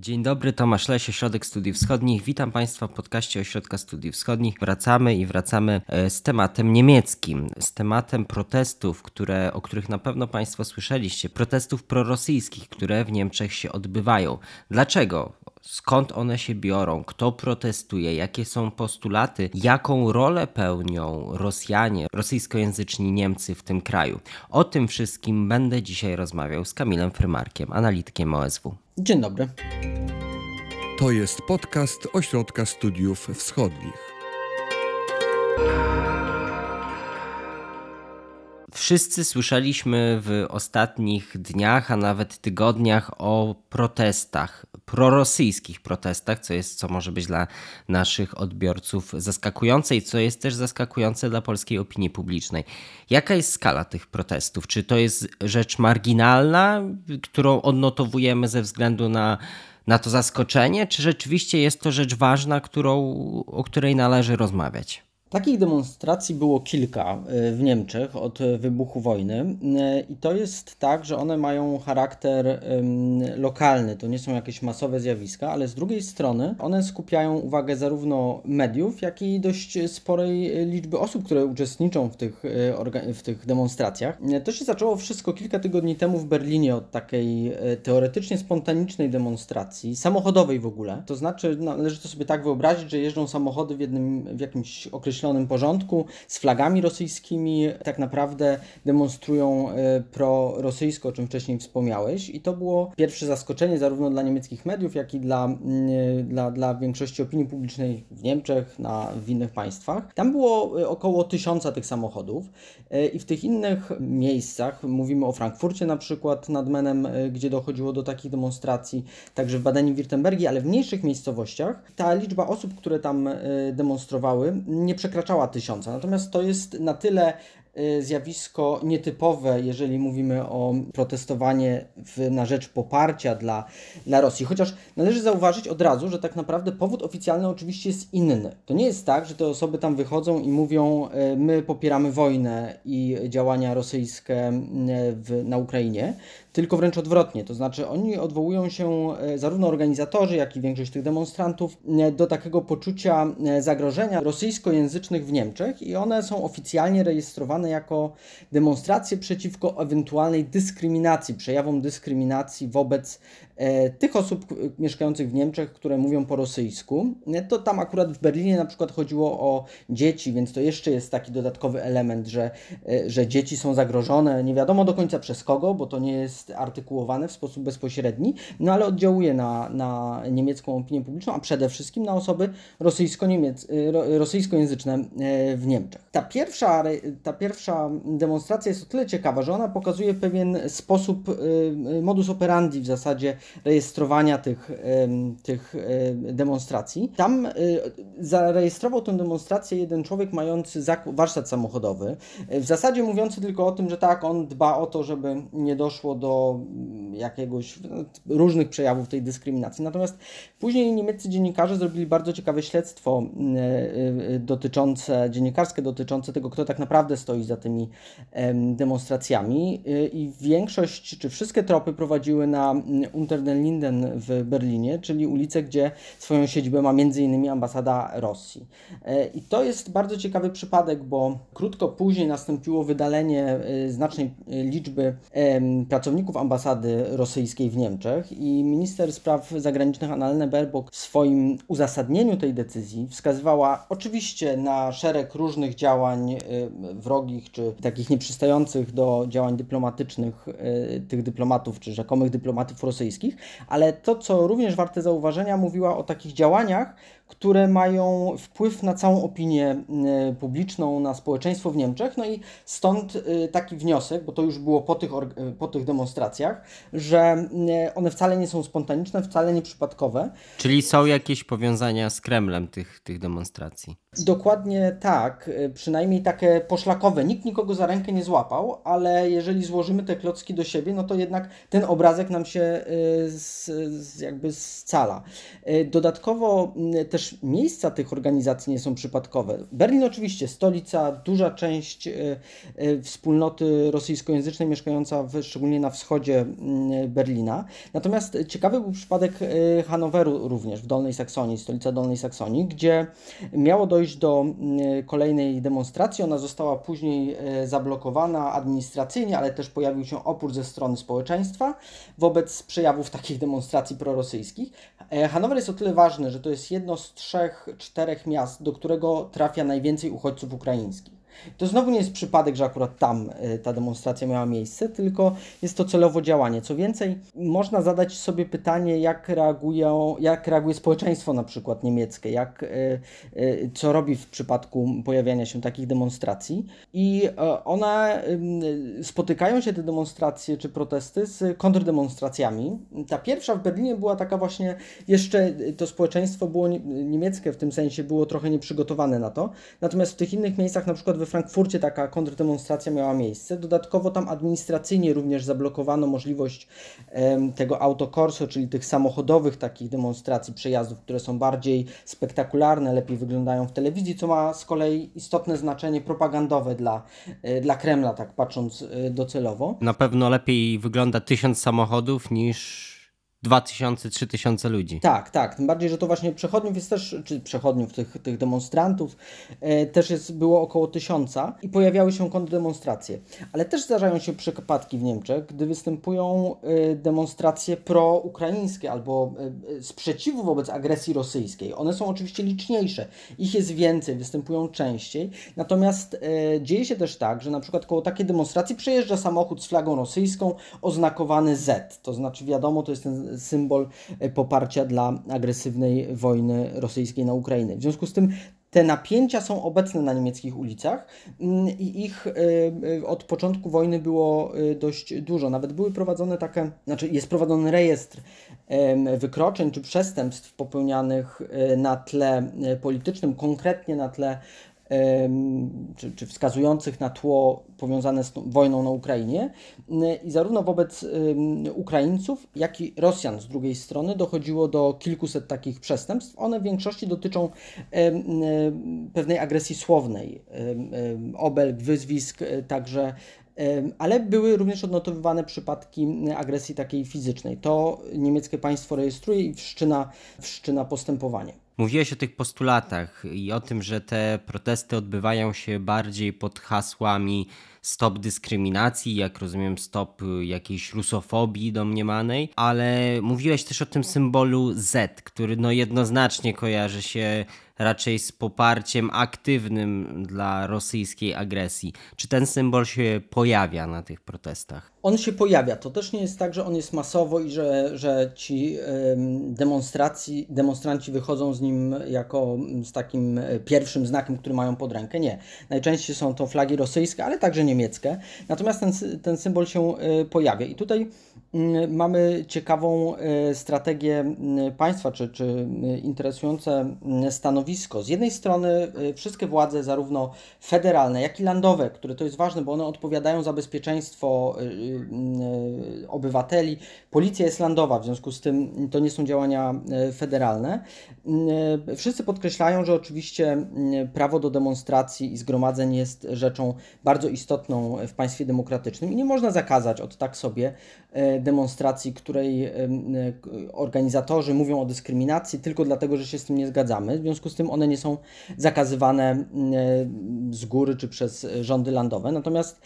Dzień dobry, Tomasz Lesie, Ośrodek Studiów Wschodnich. Witam Państwa w podcaście Ośrodka Studiów Wschodnich. Wracamy i wracamy e, z tematem niemieckim, z tematem protestów, które, o których na pewno Państwo słyszeliście, protestów prorosyjskich, które w Niemczech się odbywają. Dlaczego? Skąd one się biorą? Kto protestuje? Jakie są postulaty? Jaką rolę pełnią Rosjanie, rosyjskojęzyczni Niemcy w tym kraju? O tym wszystkim będę dzisiaj rozmawiał z Kamilem Frymarkiem, analitykiem OSW. Dzień dobry. To jest podcast Ośrodka Studiów Wschodnich. Wszyscy słyszeliśmy w ostatnich dniach, a nawet tygodniach o protestach, prorosyjskich protestach, co jest, co może być dla naszych odbiorców zaskakujące i co jest też zaskakujące dla polskiej opinii publicznej. Jaka jest skala tych protestów? Czy to jest rzecz marginalna, którą odnotowujemy ze względu na na to zaskoczenie, czy rzeczywiście jest to rzecz ważna, którą, o której należy rozmawiać? Takich demonstracji było kilka e, w Niemczech od wybuchu wojny e, i to jest tak, że one mają charakter lokalny, to nie są jakieś masowe zjawiska, ale z drugiej strony one skupiają uwagę zarówno mediów, jak i dość sporej liczby osób, które uczestniczą w tych, e, w tych demonstracjach. To się zaczęło wszystko kilka tygodni temu w Berlinie od takiej teoretycznie spontanicznej demonstracji, samochodowej w ogóle. To znaczy, należy to sobie tak wyobrazić, że jeżdżą samochody w, jednym, w jakimś określonym określonym porządku, z flagami rosyjskimi, tak naprawdę demonstrują e, prorosyjsko, o czym wcześniej wspomniałeś. I to było pierwsze zaskoczenie zarówno dla niemieckich mediów, jak i dla, mm, e, dla, dla większości opinii publicznej w Niemczech, na, w innych państwach. Tam było e, około tysiąca tych samochodów i w tych innych miejscach, mówimy o Frankfurcie na przykład nad Menem, gdzie dochodziło do takich demonstracji, także w Badeniu-Wirtembergi, ale w mniejszych miejscowościach ta liczba osób, które tam demonstrowały, nie przekraczała przekraczała tysiąca. Natomiast to jest na tyle zjawisko nietypowe, jeżeli mówimy o protestowanie w, na rzecz poparcia dla, dla Rosji. Chociaż należy zauważyć od razu, że tak naprawdę powód oficjalny oczywiście jest inny. To nie jest tak, że te osoby tam wychodzą i mówią, y, my popieramy wojnę i działania rosyjskie y, w, na Ukrainie, tylko wręcz odwrotnie. To znaczy, oni odwołują się, zarówno organizatorzy, jak i większość tych demonstrantów, do takiego poczucia zagrożenia rosyjskojęzycznych w Niemczech i one są oficjalnie rejestrowane jako demonstracje przeciwko ewentualnej dyskryminacji, przejawom dyskryminacji wobec tych osób mieszkających w Niemczech, które mówią po rosyjsku. To tam akurat w Berlinie na przykład chodziło o dzieci, więc to jeszcze jest taki dodatkowy element, że, że dzieci są zagrożone. Nie wiadomo do końca przez kogo, bo to nie jest artykułowane w sposób bezpośredni, no ale oddziałuje na, na niemiecką opinię publiczną, a przede wszystkim na osoby rosyjsko-niemiec, rosyjskojęzyczne e, w Niemczech. Ta pierwsza, ta pierwsza demonstracja jest o tyle ciekawa, że ona pokazuje pewien sposób, e, modus operandi w zasadzie rejestrowania tych, tych demonstracji. Tam zarejestrował tę demonstrację jeden człowiek mający warsztat samochodowy, w zasadzie mówiący tylko o tym, że tak, on dba o to, żeby nie doszło do do jakiegoś różnych przejawów tej dyskryminacji. Natomiast później niemieccy dziennikarze zrobili bardzo ciekawe śledztwo e, e, dotyczące, dziennikarskie dotyczące tego, kto tak naprawdę stoi za tymi demonstracjami i większość, czy wszystkie tropy prowadziły na Unter den Linden w Berlinie, czyli ulicę, gdzie swoją siedzibę ma m.in. ambasada Rosji. I to jest bardzo ciekawy przypadek, bo krótko później nastąpiło wydalenie znacznej liczby pracowników ambasady rosyjskiej w Niemczech i minister spraw zagranicznych Annalena Baerbock w swoim uzasadnieniu tej decyzji wskazywała oczywiście na szereg różnych działań wrogich czy takich nieprzystających do działań dyplomatycznych tych dyplomatów czy rzekomych dyplomatów rosyjskich, ale to, co również warte zauważenia, mówiła o takich działaniach, które mają wpływ na całą opinię e, publiczną, na społeczeństwo w Niemczech. No i stąd e, taki wniosek, bo to już było po tych, e, po tych demonstracjach, że one wcale nie są spontaniczne, wcale nie przypadkowe. Czyli są jakieś powiązania z Kremlem tych, tych demonstracji? Dokładnie tak, przynajmniej takie poszlakowe. Nikt nikogo za rękę nie złapał, ale jeżeli złożymy te klocki do siebie, no to jednak ten obrazek nam się z, z jakby scala. Dodatkowo też też miejsca tych organizacji nie są przypadkowe. Berlin oczywiście, stolica, duża część wspólnoty rosyjskojęzycznej mieszkająca w, szczególnie na wschodzie mm, Berlina. Natomiast ciekawy był przypadek Hanoweru również, w Dolnej Saksonii, stolica Dolnej Saksonii, gdzie miało dojść do mm, kolejnej demonstracji. Ona została później zablokowana administracyjnie, ale też pojawił się opór ze strony społeczeństwa wobec przejawów takich demonstracji prorosyjskich. E, Hanower jest o tyle ważny, że to jest jedno z trzech, czterech miast, do którego trafia najwięcej uchodźców ukraińskich. To znowu nie jest przypadek, że akurat tam e, ta demonstracja miała miejsce, tylko jest to celowo działanie. Co więcej, można zadać sobie pytanie, jak, reagują, jak reaguje społeczeństwo na przykład niemieckie, jak, e, e, co robi w przypadku pojawiania się takich demonstracji. I one spotykają się te demonstracje czy protesty z kontrdemonstracjami. Ta pierwsza w Berlinie była taka właśnie, jeszcze to społeczeństwo było niemieckie w tym sensie, było trochę nieprzygotowane na to. Natomiast w tych innych miejscach, na przykład we Frankfurcie taka kontrdemonstracja miała miejsce. Dodatkowo tam administracyjnie również zablokowano możliwość tego autokorso, czyli tych samochodowych takich demonstracji, przejazdów, które są bardziej spektakularne, lepiej wyglądają w telewizji, co ma z kolei istotne znaczenie propagandowe dla, e, dla Kremla, tak patrząc e, docelowo. Na pewno lepiej wygląda tysiąc samochodów niż 2000-3000 ludzi. Tak, tak. Tym bardziej, że to właśnie przechodniów jest też, czy przechodniów, tych, tych demonstrantów e, też jest, było około tysiąca i pojawiały się kontrdemonstracje. Ale też zdarzają się przypadki w Niemczech, gdy występują e, demonstracje proukraińskie albo e, sprzeciwu wobec agresji rosyjskiej. One są oczywiście liczniejsze, ich jest więcej, występują częściej. Natomiast e, dzieje się też tak, że na przykład koło takiej demonstracji przejeżdża samochód z flagą rosyjską oznakowany Z. To znaczy wiadomo, to jest ten symbol e, poparcia dla agresywnej wojny rosyjskiej na Ukrainę. W związku z tym te napięcia są obecne na niemieckich ulicach mm, i ich e, e, od początku wojny było dość dużo. Nawet były prowadzone takie, znaczy jest prowadzony rejestr wykroczeń czy przestępstw popełnianych na tle politycznym, konkretnie na tle czy, czy wskazujących na tło powiązane z wojną na Ukrainie. I zarówno wobec Ukraińców, jak i Rosjan z drugiej strony dochodziło do kilkuset takich przestępstw. One w większości dotyczą pewnej agresji słownej, obelg, wyzwisk, e, także ale były również odnotowywane przypadki agresji takiej fizycznej. To niemieckie państwo rejestruje i wszczyna, wszczyna postępowanie. Mówiłeś o tych postulatach i o tym, że te protesty odbywają się bardziej pod hasłami stop dyskryminacji, jak rozumiem, stop jakiejś rusofobii domniemanej, ale mówiłeś też o tym symbolu Z, który no jednoznacznie kojarzy się raczej z poparciem aktywnym dla rosyjskiej agresji. Czy ten symbol się pojawia na tych protestach? On się pojawia. To też nie jest tak, że on jest masowo i że, że ci demonstracji, demonstranci wychodzą z nim jako z takim e, pierwszym znakiem, który mają pod rękę. Nie. Najczęściej są to flagi rosyjskie, ale także niemieckie. Natomiast ten, ten symbol się e, pojawia. I tutaj mm, mamy ciekawą e, strategię mm, państwa, czy, czy interesujące mm, stanowisko stanowisko. Z jednej strony y, wszystkie władze, zarówno federalne, jak i landowe, które to jest ważne, bo one odpowiadają za bezpieczeństwo y, obywateli. Policja jest landowa, w związku z tym to nie są działania federalne. Wszyscy podkreślają, że oczywiście prawo do demonstracji i zgromadzeń jest rzeczą bardzo istotną w państwie demokratycznym i nie można zakazać od tak sobie demonstracji, której organizatorzy mówią o dyskryminacji tylko dlatego, że się z tym nie zgadzamy. W związku z tym one nie są zakazywane z góry czy przez rządy landowe. Natomiast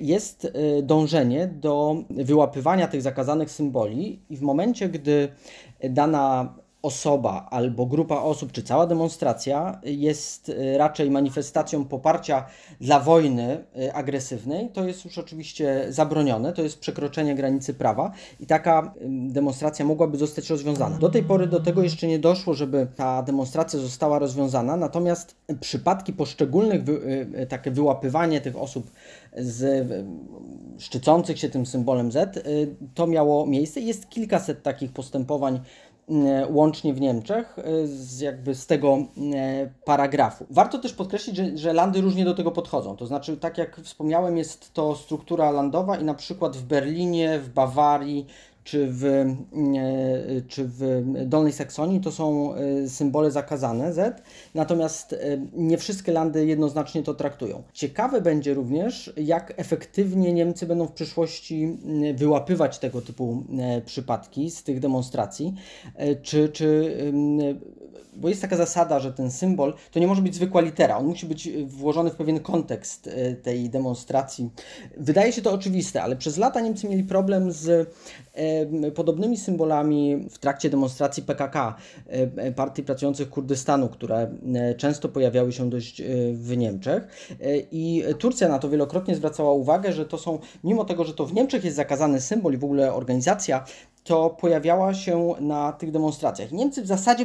jest e, dążenie do wyłapywania tych zakazanych symboli i w momencie, gdy dana osoba albo grupa osób, czy cała demonstracja jest y, raczej manifestacją poparcia dla wojny y, agresywnej, to jest już oczywiście zabronione, to jest przekroczenie granicy prawa i taka demonstracja mogłaby zostać rozwiązana. Do tej pory do tego jeszcze nie doszło, żeby ta demonstracja została rozwiązana, natomiast przypadki poszczególnych, y, takie wyłapywanie tych osób z szczycących się tym symbolem Z, to miało miejsce. Jest kilkaset takich postępowań łącznie w Niemczech e, z jakby z tego e, paragrafu. Warto też podkreślić, że, że landy różnie do tego podchodzą. To znaczy, tak jak wspomniałem, jest to struktura landowa i na przykład w Berlinie, w Bawarii czy w, e, czy w Dolnej Saksonii to są e, symbole zakazane Z, natomiast nie wszystkie landy jednoznacznie to traktują. Ciekawe będzie również, jak efektywnie Niemcy będą w przyszłości wyłapywać tego typu przypadki z tych demonstracji, czy, czy bo jest taka zasada, że ten symbol to nie może być zwykła litera, on musi być włożony w pewien kontekst tej demonstracji. Wydaje się to oczywiste, ale przez lata Niemcy mieli problem z podobnymi symbolami w trakcie demonstracji PKK, Partii Pracujących Kurdystanu, które często pojawiały się dość w Niemczech. I Turcja na to wielokrotnie zwracała uwagę, że to są, mimo tego, że to w Niemczech jest zakazany symbol i w ogóle organizacja, to pojawiała się na tych demonstracjach. Niemcy w zasadzie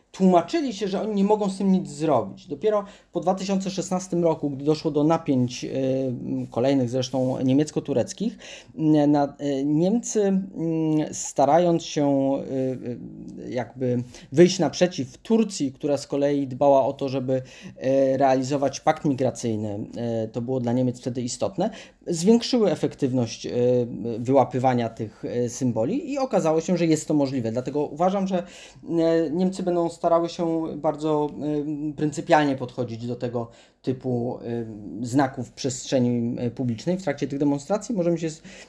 tłumaczyli się, że oni nie mogą z tym nic zrobić. Dopiero po 2016 roku, gdy doszło do napięć y, kolejnych zresztą niemiecko-tureckich, y, Niemcy mm, starając się jakby wyjść naprzeciw Turcji, która z kolei dbała o to, żeby realizować pakt migracyjny, to było dla Niemiec wtedy istotne, zwiększyły efektywność wyłapywania tych symboli i okazało się, że jest to możliwe. Dlatego uważam, że Niemcy będą starały się bardzo pryncypialnie podchodzić do tego typu znaków w przestrzeni publicznej w trakcie tych demonstracji. Możemy się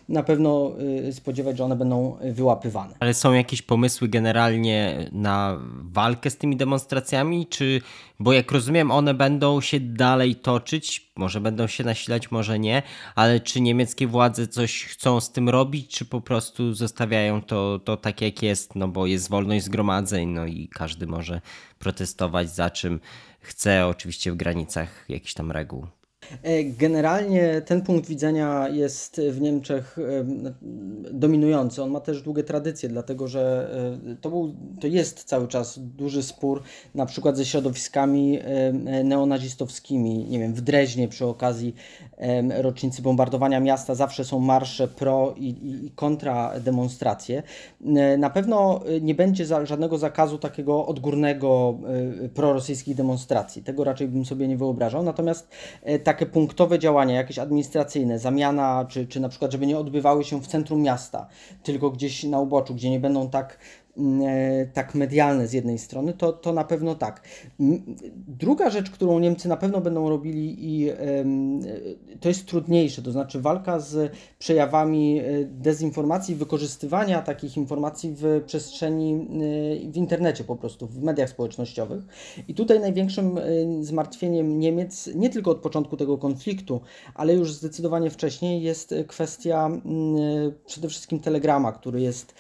na pewno spodziewać, że one będą wyłapywane. Ale są jakieś pomysły generalnie na walkę z tymi demonstracjami, czy bo jak rozumiem, one będą się dalej toczyć, może będą się nasilać, może nie, ale czy niemieckie władze coś chcą z tym robić, czy po prostu zostawiają to, to tak jak jest, no bo jest wolność zgromadzeń, no i każdy może protestować za czym chce, oczywiście w granicach jakichś tam reguł. E, generalnie ten punkt widzenia jest w Niemczech e, dominujący. On ma też długie tradycje, dlatego że e, to, był, to jest cały czas duży spór, na przykład ze środowiskami neonazistowskimi. Nie wiem, w Dreźnie przy okazji rocznicy bombardowania miasta zawsze są marsze pro i, i, i kontra demonstracje. Na pewno nie będzie żadnego zakazu takiego odgórnego prorosyjskich demonstracji. Tego raczej bym sobie nie wyobrażał. Natomiast takie takie punktowe działania, jakieś administracyjne, zamiana, czy, czy na przykład, żeby nie odbywały się w centrum miasta, tylko gdzieś na uboczu, gdzie nie będą tak tak medialne z jednej strony, to, to na pewno tak. Druga rzecz, którą Niemcy na pewno będą robili i to jest trudniejsze, to znaczy walka z przejawami e, dezinformacji, wykorzystywania takich informacji w przestrzeni, e, w internecie po prostu, w mediach społecznościowych. I tutaj największym zmartwieniem Niemiec, nie tylko od początku tego konfliktu, ale już zdecydowanie wcześniej, jest kwestia przede wszystkim Telegrama, który jest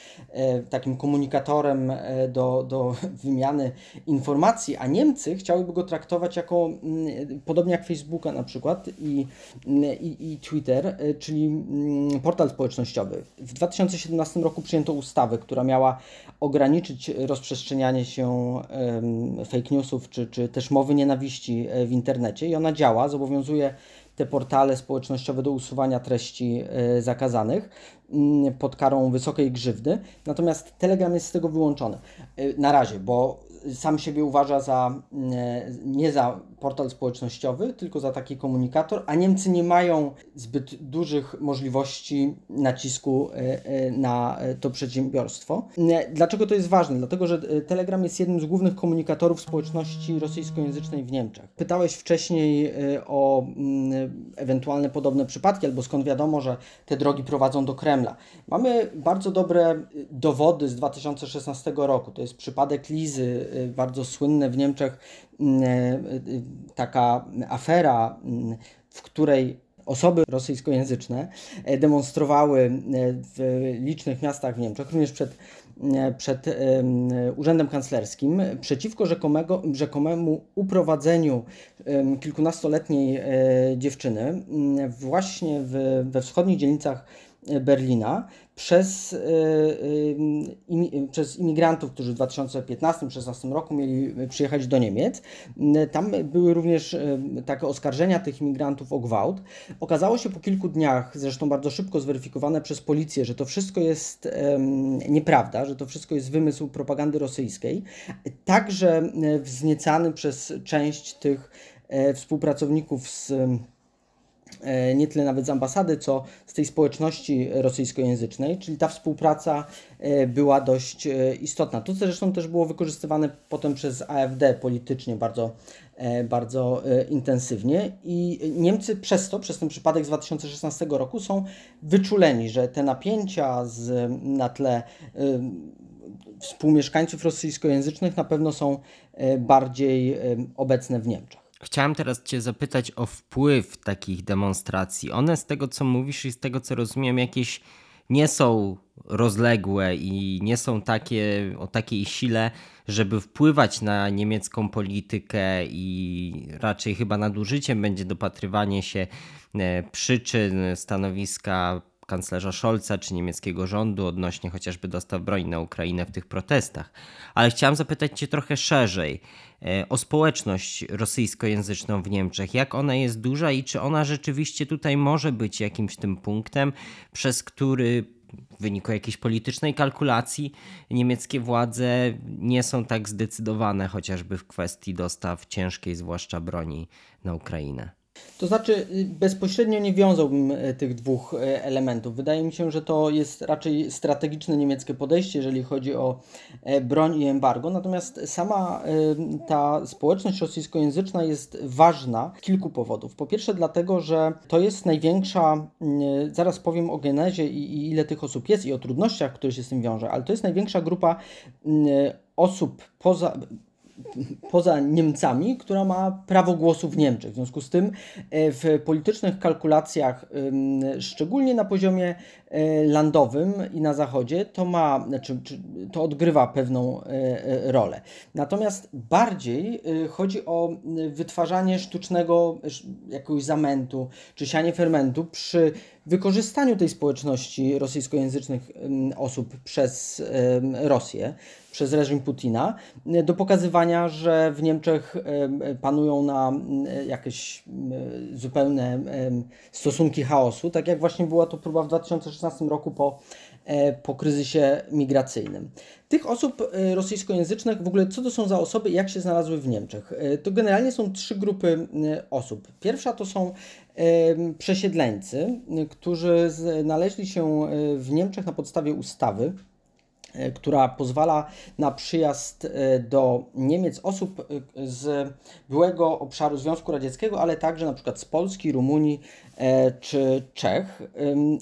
takim komunikatorem e, do, do wymiany informacji, a Niemcy chciałyby go traktować jako, mm, podobnie jak Facebooka na przykład i, mm, i, i Twitter, e, czyli mm, portal społecznościowy. W 2017 roku przyjęto ustawę, która miała ograniczyć rozprzestrzenianie się fake newsów czy, czy też mowy nienawiści e, w internecie i ona działa, zobowiązuje te portale społecznościowe do usuwania treści zakazanych. Mm, pod karą wysokiej grzywny, natomiast Telegram jest z tego wyłączony y, na razie, bo sam siebie uważa za mm, nie za portal społecznościowy, tylko za taki komunikator, a Niemcy nie mają zbyt dużych możliwości nacisku y, y, na to przedsiębiorstwo. Dlaczego to jest ważne? Dlatego, że Telegram jest jednym z głównych komunikatorów społeczności rosyjskojęzycznej w Niemczech. Pytałeś wcześniej o mm, ewentualne podobne przypadki, albo skąd wiadomo, że te drogi prowadzą do Kremla. Mamy bardzo dobre dowody z 2016 roku. To jest przypadek Lizy, bardzo słynne w Niemczech, mm, y, taka afera, mm, w której osoby rosyjskojęzyczne e, demonstrowały e, w licznych miastach w Niemczech, również przed, e, przed Urzędem Kanclerskim, przeciwko rzekomego, rzekomemu uprowadzeniu kilkunastoletniej dziewczyny mm, właśnie w, we wschodnich dzielnicach Berlina przez, y, y, przez imigrantów, którzy w 2015-2016 roku mieli przyjechać do Niemiec. Tam były również y, takie oskarżenia tych imigrantów o gwałt. Okazało się po kilku dniach, zresztą bardzo szybko zweryfikowane przez policję, że to wszystko jest nieprawda, że to wszystko jest wymysł propagandy rosyjskiej, także wzniecany przez część tych e, współpracowników z e, nie tyle nawet z ambasady, co z tej społeczności rosyjskojęzycznej, czyli ta współpraca e, była dość e, istotna. To zresztą też było wykorzystywane potem przez AfD politycznie bardzo, bardzo intensywnie i Niemcy przez to, przez ten przypadek z 2016 roku są wyczuleni, że te napięcia z, na tle współmieszkańców rosyjskojęzycznych na pewno są bardziej obecne w Niemczech. Chciałem teraz Cię zapytać o wpływ takich demonstracji. One z tego, co mówisz i z tego, co rozumiem, jakieś nie są rozległe i nie są takie o takiej sile, żeby wpływać na niemiecką politykę i raczej chyba nadużyciem będzie dopatrywanie się e, przyczyn stanowiska kanclerza Scholza czy niemieckiego rządu odnośnie chociażby dostaw broni na Ukrainę w tych protestach. Ale chciałem zapytać Cię trochę szerzej e, o społeczność rosyjskojęzyczną w Niemczech. Jak ona jest duża i czy ona rzeczywiście tutaj może być jakimś tym punktem, przez który w wyniku jakiejś politycznej kalkulacji niemieckie władze nie są tak zdecydowane chociażby w kwestii dostaw ciężkiej, zwłaszcza broni na Ukrainę. To znaczy, y, bezpośrednio nie wiązałbym y, tych dwóch y, elementów. Wydaje mi się, że to jest raczej strategiczne niemieckie podejście, jeżeli chodzi o e, broń i embargo. Natomiast sama ta społeczność rosyjskojęzyczna jest ważna z kilku powodów. Po pierwsze, dlatego, że to jest największa, zaraz powiem o genezie i ile tych osób jest i o trudnościach, które się z tym wiąże, ale to jest największa grupa osób poza poza Niemcami, która ma prawo głosu w Niemczech. W związku z tym e, w politycznych kalkulacjach, szczególnie na poziomie landowym i na zachodzie, to ma, znaczy, to odgrywa pewną e, rolę. Natomiast bardziej chodzi o wytwarzanie sztucznego jakiegoś zamętu czy sianie fermentu przy wykorzystaniu tej społeczności rosyjskojęzycznych osób przez Rosję przez reżim Putina do pokazywania, że w Niemczech panują na jakieś zupełne stosunki chaosu, tak jak właśnie była to próba w 2016 roku po, e, po kryzysie migracyjnym. Tych osób e, rosyjskojęzycznych, w ogóle co to są za osoby jak się znalazły w Niemczech? E, to generalnie są trzy grupy osób. Pierwsza to są przesiedleńcy, którzy znaleźli się w Niemczech na podstawie ustawy która pozwala na przyjazd e, do Niemiec osób e, z byłego obszaru Związku Radzieckiego, ale także na przykład z Polski, Rumunii czy Czech.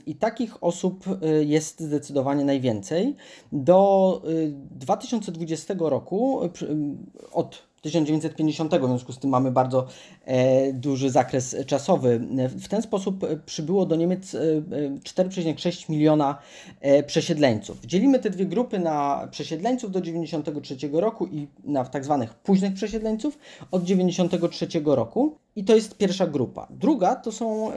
I takich osób jest zdecydowanie najwięcej. Do 2020 roku od 1950, w związku z tym mamy bardzo e, duży zakres czasowy. W ten sposób przybyło do Niemiec 4,6 e, miliona e, przesiedleńców. Dzielimy te dwie grupy na przesiedleńców do 1993 roku i na tak zwanych późnych przesiedleńców od 1993 roku. I to jest pierwsza grupa. Druga to są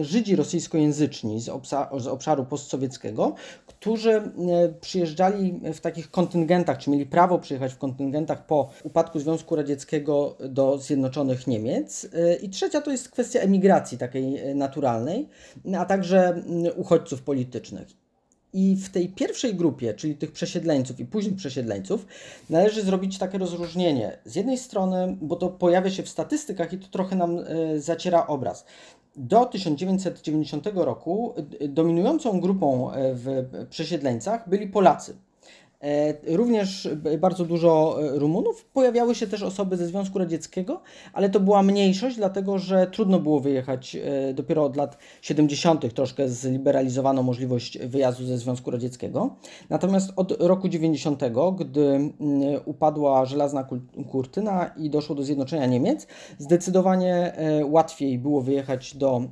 Żydzi rosyjskojęzyczni z, z obszaru postsowieckiego, którzy przyjeżdżali w takich kontyngentach, czy mieli prawo przyjechać w kontyngentach po upadku Związku Radzieckiego do Zjednoczonych Niemiec. I trzecia to jest kwestia emigracji takiej naturalnej, a także uchodźców politycznych. I w tej pierwszej grupie, czyli tych przesiedleńców i późnych przesiedleńców, należy zrobić takie rozróżnienie. Z jednej strony, bo to pojawia się w statystykach i to trochę nam y, zaciera obraz. Do 1990 roku dominującą grupą w przesiedleńcach byli Polacy. E, również bardzo dużo e, Rumunów. Pojawiały się też osoby ze Związku Radzieckiego, ale to była mniejszość, dlatego że trudno było wyjechać. E, dopiero od lat 70. troszkę zliberalizowano możliwość wyjazdu ze Związku Radzieckiego. Natomiast od roku 90., gdy upadła żelazna kurtyna i doszło do zjednoczenia Niemiec, zdecydowanie łatwiej było wyjechać do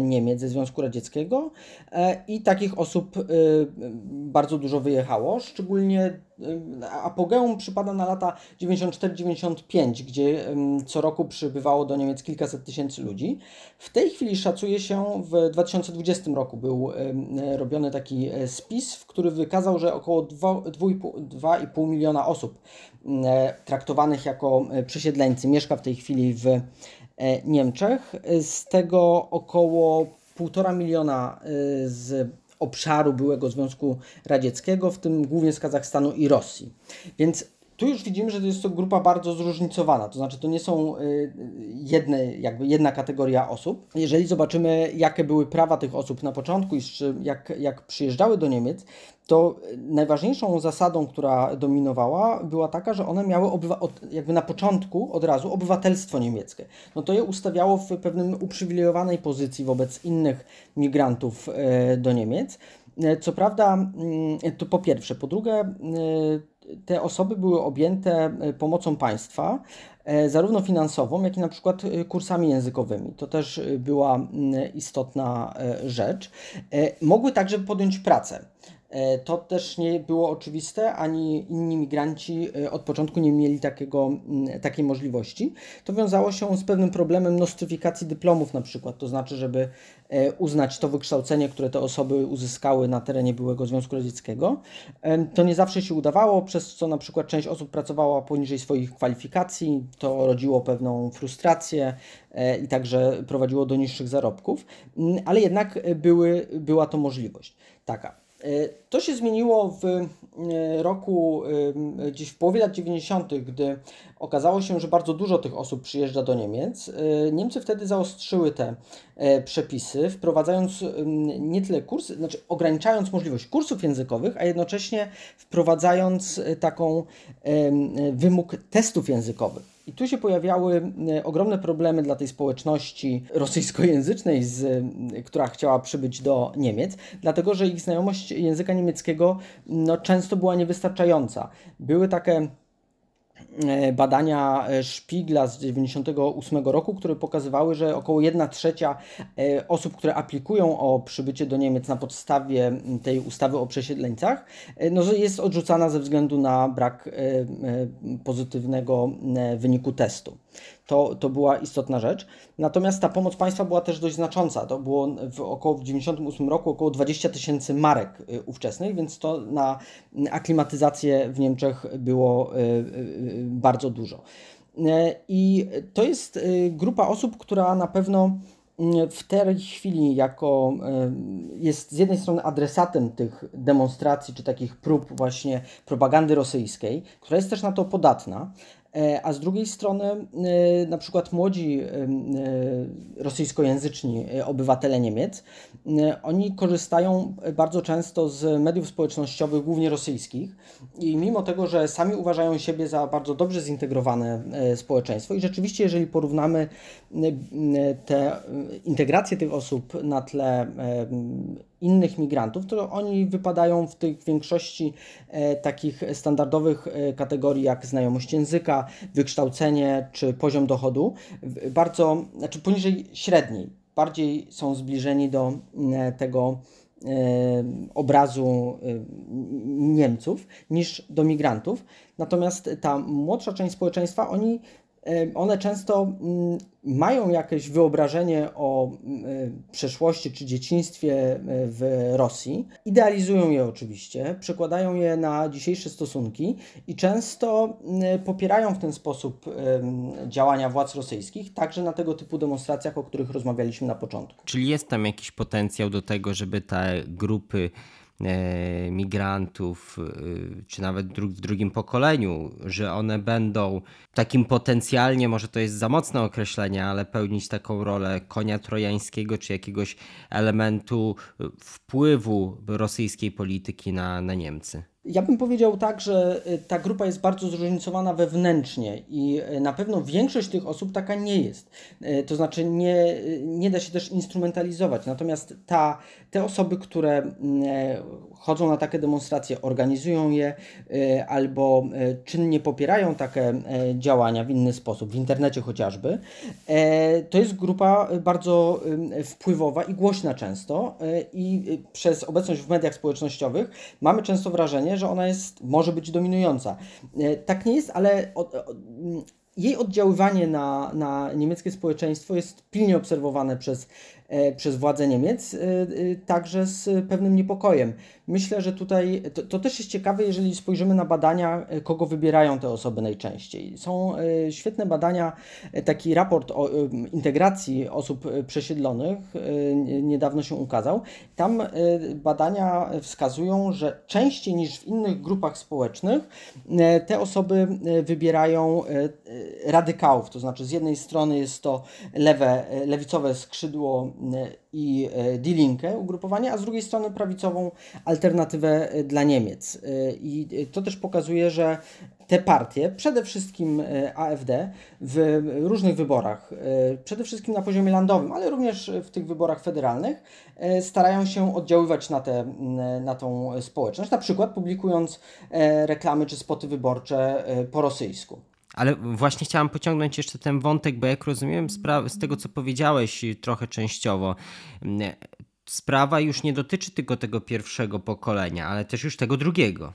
Niemiec ze Związku Radzieckiego i takich osób bardzo dużo wyjechało, szczególnie szczególnie apogeum przypada na lata 94-95, gdzie co roku przybywało do Niemiec kilkaset tysięcy ludzi. W tej chwili szacuje się, w 2020 roku był robiony taki e, spis, w który wykazał, że około 2,5 miliona osób e, traktowanych jako e, przesiedleńcy mieszka w tej chwili w Niemczech. Z tego około 1,5 miliona z obszaru byłego Związku Radzieckiego, w tym głównie z Kazachstanu i Rosji. Więc tu już widzimy, że to jest to grupa bardzo zróżnicowana, to znaczy to nie są jedne, jakby jedna kategoria osób. Jeżeli zobaczymy, jakie były prawa tych osób na początku i jak, jak przyjeżdżały do Niemiec, to najważniejszą zasadą, która dominowała, była taka, że one miały jakby na początku od razu obywatelstwo niemieckie. No to je ustawiało w pewnym uprzywilejowanej pozycji wobec innych migrantów e, do Niemiec. E, co prawda, mm, to po pierwsze. Po drugie, e, te osoby były objęte pomocą państwa, zarówno finansową, jak i na przykład kursami językowymi. To też była mm, istotna rzecz. Mogły także podjąć pracę. E, to też nie było oczywiste, ani inni migranci e, od początku nie mieli takiego, takiej możliwości. To wiązało się z pewnym problemem nostryfikacji dyplomów, na przykład, to znaczy, żeby e, uznać to wykształcenie, które te osoby uzyskały na terenie byłego Związku Radzieckiego. To nie zawsze się udawało, przez co na przykład część osób pracowała poniżej swoich kwalifikacji, to rodziło pewną frustrację i także prowadziło do niższych zarobków, ale jednak były, była to możliwość taka. E, to się zmieniło w e, roku, e, gdzieś w połowie lat 90., gdy okazało się, że bardzo dużo tych osób przyjeżdża do Niemiec. Niemcy wtedy zaostrzyły te przepisy, wprowadzając nie tyle kursy, znaczy ograniczając możliwość kursów językowych, a jednocześnie wprowadzając taką wymóg testów językowych. I tu się pojawiały e, ogromne problemy dla tej społeczności rosyjskojęzycznej, z, która chciała przybyć do Niemiec, dlatego że ich znajomość języka niemieckiego no, często była niewystarczająca. Były takie E, badania e, Szpigla z 1998 roku, które pokazywały, że około 1 trzecia e, osób, które aplikują o przybycie do Niemiec na podstawie tej ustawy o przesiedleńcach, no, jest odrzucana ze względu na brak pozytywnego wyniku testu. To, to była istotna rzecz. Natomiast ta pomoc państwa była też dość znacząca. To było w około w 1998 roku około 20 tysięcy marek y, ówczesnych, więc to na aklimatyzację w Niemczech było y, y, bardzo dużo. I to jest grupa osób, która na pewno w tej chwili jako jest z jednej strony adresatem tych demonstracji czy takich prób właśnie propagandy rosyjskiej, która jest też na to podatna, a z drugiej strony e, na przykład młodzi e, rosyjskojęzyczni obywatele Niemiec, oni korzystają bardzo często z mediów społecznościowych, głównie rosyjskich. I mimo tego, że sami uważają siebie za bardzo dobrze zintegrowane społeczeństwo i rzeczywiście jeżeli porównamy tę integrację tych osób na tle innych migrantów, to oni wypadają w tych większości e, takich standardowych e, kategorii jak znajomość języka, wykształcenie czy poziom dochodu, bardzo, znaczy poniżej średniej, bardziej są zbliżeni do e, tego obrazu Niemców niż do migrantów. Natomiast ta młodsza część społeczeństwa, oni one często mm, mają jakieś wyobrażenie o mm, przeszłości czy dzieciństwie w Rosji, idealizują je oczywiście, przekładają je na dzisiejsze stosunki i często mm, popierają w ten sposób działania władz rosyjskich, także na tego typu demonstracjach, o których rozmawialiśmy na początku. Czyli jest tam jakiś potencjał do tego, żeby te grupy migrantów, e, czy nawet w drugim pokoleniu, że one będą takim potencjalnie, może to jest za mocne określenie, ale pełnić taką rolę konia trojańskiego, czy jakiegoś elementu wpływu rosyjskiej polityki na, na Niemcy. Ja bym powiedział tak, że y, ta grupa jest bardzo zróżnicowana wewnętrznie i y, na pewno większość tych osób taka nie jest. Y, to znaczy nie, nie da się też instrumentalizować. Natomiast ta, te osoby, które chodzą na takie demonstracje, organizują je albo czynnie popierają takie działania w inny sposób, w internecie chociażby, to jest grupa bardzo wpływowa i głośna często i przez obecność w mediach społecznościowych mamy często wrażenie, że ona jest, może być dominująca. E, tak nie jest, ale od, od, jej oddziaływanie na, na niemieckie społeczeństwo jest pilnie obserwowane przez przez władze Niemiec, także z pewnym niepokojem. Myślę, że tutaj to, to, też jest ciekawe, jeżeli spojrzymy na badania, kogo wybierają te osoby najczęściej. Są świetne badania, taki raport o integracji osób przesiedlonych niedawno się ukazał. Tam badania wskazują, że częściej niż w innych grupach społecznych te osoby wybierają radykałów, to znaczy z jednej strony jest to lewe, lewicowe skrzydło i Die ugrupowanie, a z drugiej strony prawicową alternatywę dla Niemiec. I to też pokazuje, że te partie, przede wszystkim AfD, w różnych wyborach, przede wszystkim na poziomie landowym, ale również w tych wyborach federalnych, starają się oddziaływać na, te, na tą społeczność, na przykład publikując reklamy czy spoty wyborcze po rosyjsku. Ale właśnie chciałam pociągnąć jeszcze ten wątek, bo jak rozumiem z tego, co powiedziałeś trochę częściowo, sprawa już nie dotyczy tylko tego pierwszego pokolenia, ale też już tego drugiego.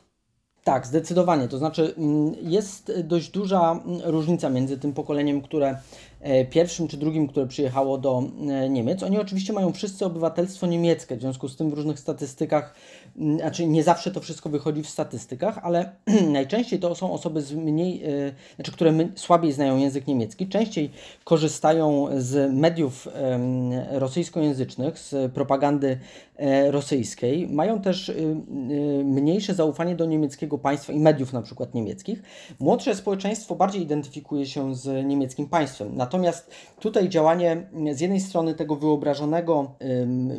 Tak, zdecydowanie. To znaczy, jest dość duża różnica między tym pokoleniem, które E, pierwszym czy drugim, które przyjechało do e, Niemiec. Oni oczywiście mają wszyscy obywatelstwo niemieckie, w związku z tym w różnych statystykach, znaczy nie zawsze to wszystko wychodzi w statystykach, ale najczęściej to są osoby z mniej, e, znaczy, które słabiej znają język niemiecki, częściej korzystają z mediów rosyjskojęzycznych, z propagandy rosyjskiej, mają też mniejsze zaufanie do niemieckiego państwa i mediów na przykład niemieckich. Młodsze społeczeństwo bardziej identyfikuje się z niemieckim państwem. Natomiast tutaj działanie z jednej strony tego wyobrażonego,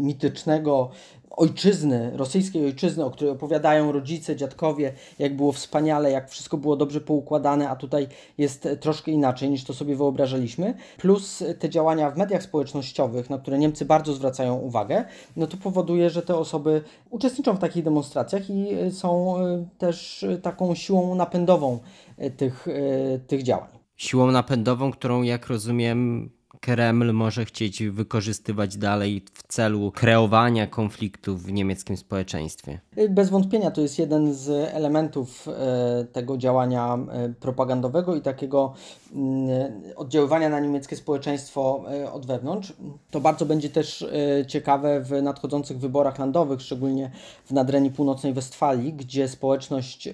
mitycznego ojczyzny, rosyjskiej ojczyzny, o której opowiadają rodzice, dziadkowie, jak było wspaniale, jak wszystko było dobrze poukładane, a tutaj jest troszkę inaczej niż to sobie wyobrażaliśmy, plus te działania w mediach społecznościowych, na które Niemcy bardzo zwracają uwagę, no to powoduje, że te osoby uczestniczą w takich demonstracjach i są e, też taką siłą napędową e, tych, e, tych działań. Siłą napędową, którą jak rozumiem Kreml może chcieć wykorzystywać dalej w celu kreowania konfliktów w niemieckim społeczeństwie. Bez wątpienia to jest jeden z elementów e, tego działania e, propagandowego i takiego mm, oddziaływania na niemieckie społeczeństwo e, od wewnątrz. To bardzo będzie też ciekawe w nadchodzących wyborach landowych, szczególnie w nadrenii północnej Westfalii, gdzie społeczność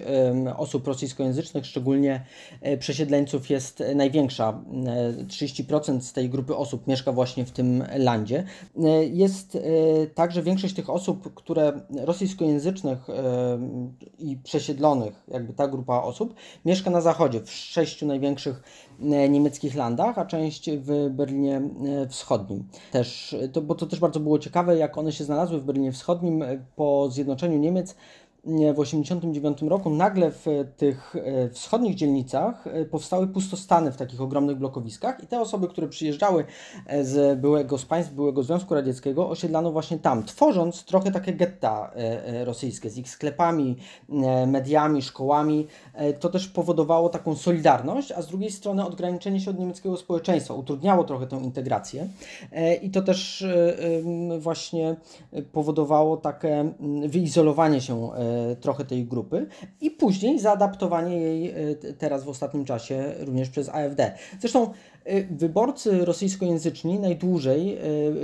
osób rosyjskojęzycznych, szczególnie przesiedleńców jest największa. 30% z tej grupy osób mieszka właśnie w tym landzie. E, jest e, tak, że większość tych osób, które rosyjskojęzycznych e, i przesiedlonych, jakby ta grupa osób, mieszka na zachodzie, w sześciu największych niemieckich landach, a część w Berlinie Wschodnim. Też, to, bo to też bardzo było ciekawe, jak one się znalazły w Berlinie Wschodnim po zjednoczeniu Niemiec w 1989 roku nagle w tych e, wschodnich dzielnicach e, powstały pustostany w takich ogromnych blokowiskach i te osoby, które przyjeżdżały e, z byłego z państw byłego Związku Radzieckiego osiedlano właśnie tam, tworząc trochę takie getta rosyjskie z ich sklepami, mediami, szkołami. To też powodowało taką solidarność, a z drugiej strony odgraniczenie się od niemieckiego społeczeństwa, utrudniało trochę tę integrację i to też właśnie powodowało takie wyizolowanie się trochę tej grupy i później zaadaptowanie jej e, teraz w ostatnim czasie również przez AfD. Zresztą e, wyborcy rosyjskojęzyczni najdłużej e,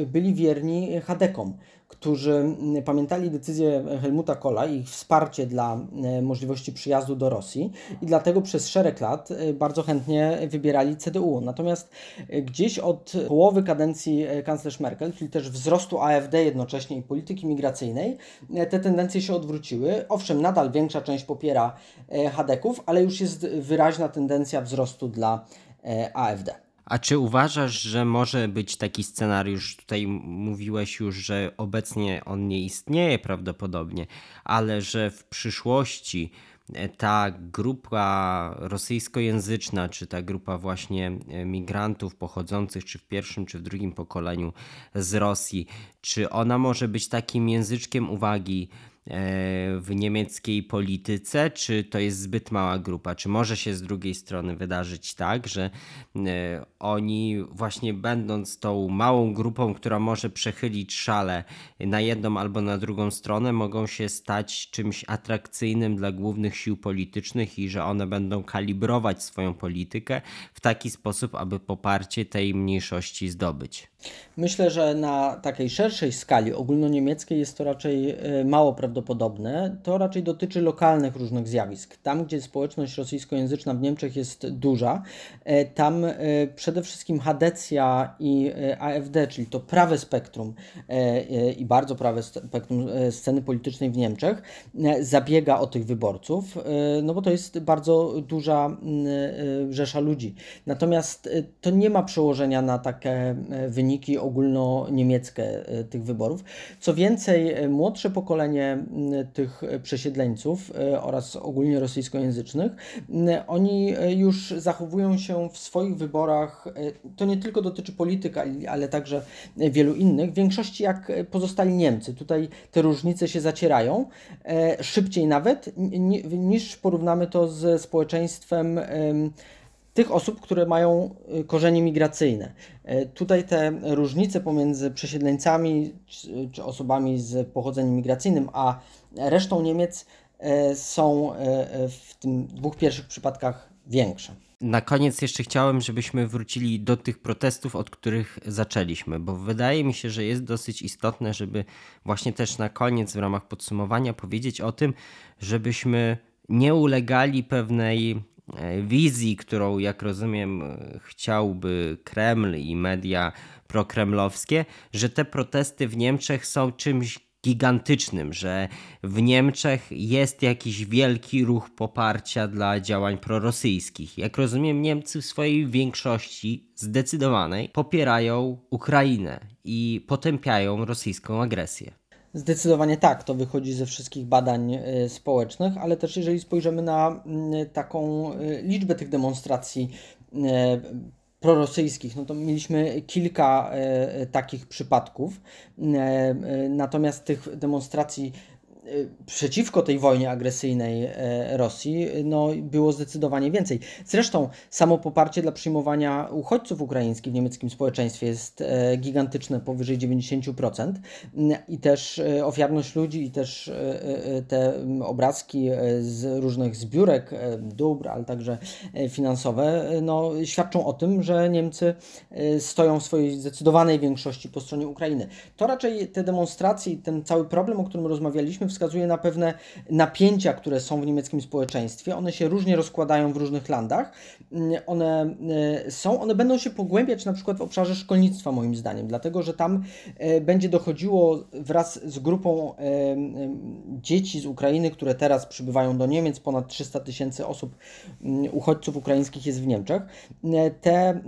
byli wierni Hadekom którzy mm, pamiętali decyzję Helmuta Kohla i ich wsparcie dla e, możliwości przyjazdu do Rosji i dlatego przez szereg lat e, bardzo chętnie wybierali CDU. Natomiast e, gdzieś od połowy kadencji kanclerz Merkel, czyli też wzrostu AfD jednocześnie i polityki migracyjnej, te tendencje się odwróciły. Owszem, nadal większa część popiera Hadeków, ale już jest wyraźna tendencja wzrostu dla AfD. A czy uważasz, że może być taki scenariusz? Tutaj mówiłeś już, że obecnie on nie istnieje prawdopodobnie, ale że w przyszłości e, ta grupa rosyjskojęzyczna, czy ta grupa właśnie e, migrantów pochodzących czy w pierwszym, czy w drugim pokoleniu z Rosji, czy ona może być takim języczkiem uwagi w niemieckiej polityce, czy to jest zbyt mała grupa? Czy może się z drugiej strony wydarzyć tak, że e, oni właśnie będąc tą małą grupą, która może przechylić szale na jedną albo na drugą stronę, mogą się stać czymś atrakcyjnym dla głównych sił politycznych i że one będą kalibrować swoją politykę w taki sposób, aby poparcie tej mniejszości zdobyć? Myślę, że na takiej szerszej skali ogólnoniemieckiej jest to raczej e, mało prawdopodobne. To raczej dotyczy lokalnych różnych zjawisk. Tam, gdzie społeczność rosyjskojęzyczna w Niemczech jest duża, e, tam e, przede wszystkim Hadecja i AfD, czyli to prawe spektrum i bardzo prawe spektrum sceny politycznej w Niemczech, zabiega o tych wyborców, no bo to jest bardzo duża rzesza ludzi. Natomiast to nie ma przełożenia na takie wyniki ogólnoniemieckie e, tych wyborów. Co więcej, e, młodsze pokolenie tych przesiedleńców e, oraz ogólnie rosyjskojęzycznych, oni już zachowują się w swoich wyborach, to nie tylko dotyczy polityka, ale także wielu innych, w większości jak pozostali Niemcy. Tutaj te różnice się zacierają, szybciej nawet niż porównamy to ze społeczeństwem tych osób, które mają korzenie migracyjne. E, tutaj te różnice pomiędzy przesiedleńcami czy osobami z pochodzeniem migracyjnym, a resztą Niemiec e, są e, w tym dwóch pierwszych przypadkach większe. Na koniec jeszcze chciałem, żebyśmy wrócili do tych protestów, od których zaczęliśmy, bo wydaje mi się, że jest dosyć istotne, żeby właśnie też na koniec w ramach podsumowania powiedzieć o tym, żebyśmy nie ulegali pewnej E, wizji, którą, jak rozumiem, chciałby Kreml i media prokremlowskie, że te protesty w Niemczech są czymś gigantycznym, że w Niemczech jest jakiś wielki ruch poparcia dla działań prorosyjskich. Jak rozumiem, Niemcy w swojej większości zdecydowanej popierają Ukrainę i potępiają rosyjską agresję. Zdecydowanie tak, to wychodzi ze wszystkich badań e, społecznych, ale też jeżeli spojrzymy na taką e, liczbę tych demonstracji e, prorosyjskich, no to mieliśmy kilka takich przypadków. Natomiast tych demonstracji przeciwko tej wojnie agresyjnej e, Rosji no, było zdecydowanie więcej. Zresztą samo poparcie dla przyjmowania uchodźców ukraińskich w niemieckim społeczeństwie jest e, gigantyczne, powyżej 90% i też e, ofiarność ludzi i też te obrazki z różnych zbiórek dóbr, ale także finansowe no, świadczą o tym, że Niemcy stoją w swojej zdecydowanej większości po stronie Ukrainy. To raczej te demonstracje i ten cały problem, o którym rozmawialiśmy, wskazuje na pewne napięcia, które są w niemieckim społeczeństwie. One się różnie rozkładają w różnych landach. Mm, one e, są, one będą się pogłębiać na przykład w obszarze szkolnictwa, moim zdaniem, dlatego że tam e, będzie dochodziło wraz z grupą e, dzieci z Ukrainy, które teraz przybywają do Niemiec, ponad 300 tysięcy osób, mm, uchodźców ukraińskich jest w Niemczech. Te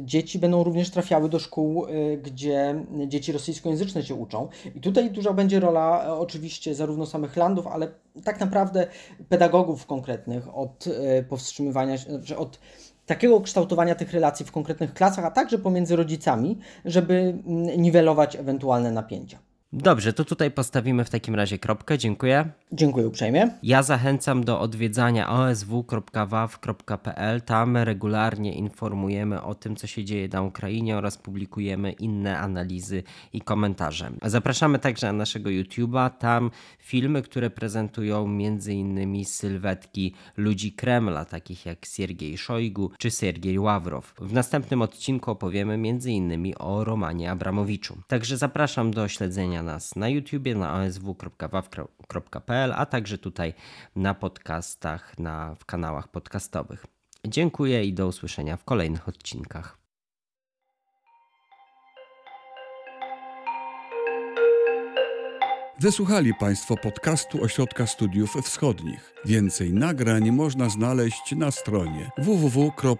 dzieci będą również trafiały do szkół, gdzie dzieci rosyjskojęzyczne się uczą. I tutaj duża będzie rola oczywiście oczywiście zarówno samych landów, ale tak naprawdę pedagogów konkretnych od e, powstrzymywania, znaczy od takiego kształtowania tych relacji w konkretnych klasach, a także pomiędzy rodzicami, żeby mm, niwelować ewentualne napięcia. Dobrze, to tutaj postawimy w takim razie kropkę. Dziękuję. Dziękuję uprzejmie. Ja zachęcam do odwiedzania osw.waw.pl. Tam regularnie informujemy o tym, co się dzieje na Ukrainie oraz publikujemy inne analizy i komentarze. Zapraszamy także na naszego YouTube'a. Tam filmy, które prezentują m.in. sylwetki ludzi Kremla, takich jak Siergiej Szojgu czy Siergiej Ławrow. W następnym odcinku opowiemy m.in. o Romanie Abramowiczu. Także zapraszam do śledzenia nas na YouTubie, na osw.waw.pl, a także tutaj na podcastach, na, w kanałach podcastowych. Dziękuję i do usłyszenia w kolejnych odcinkach. Wysłuchali Państwo podcastu Ośrodka Studiów Wschodnich. Więcej nagrań można znaleźć na stronie www.osw.waw.pl.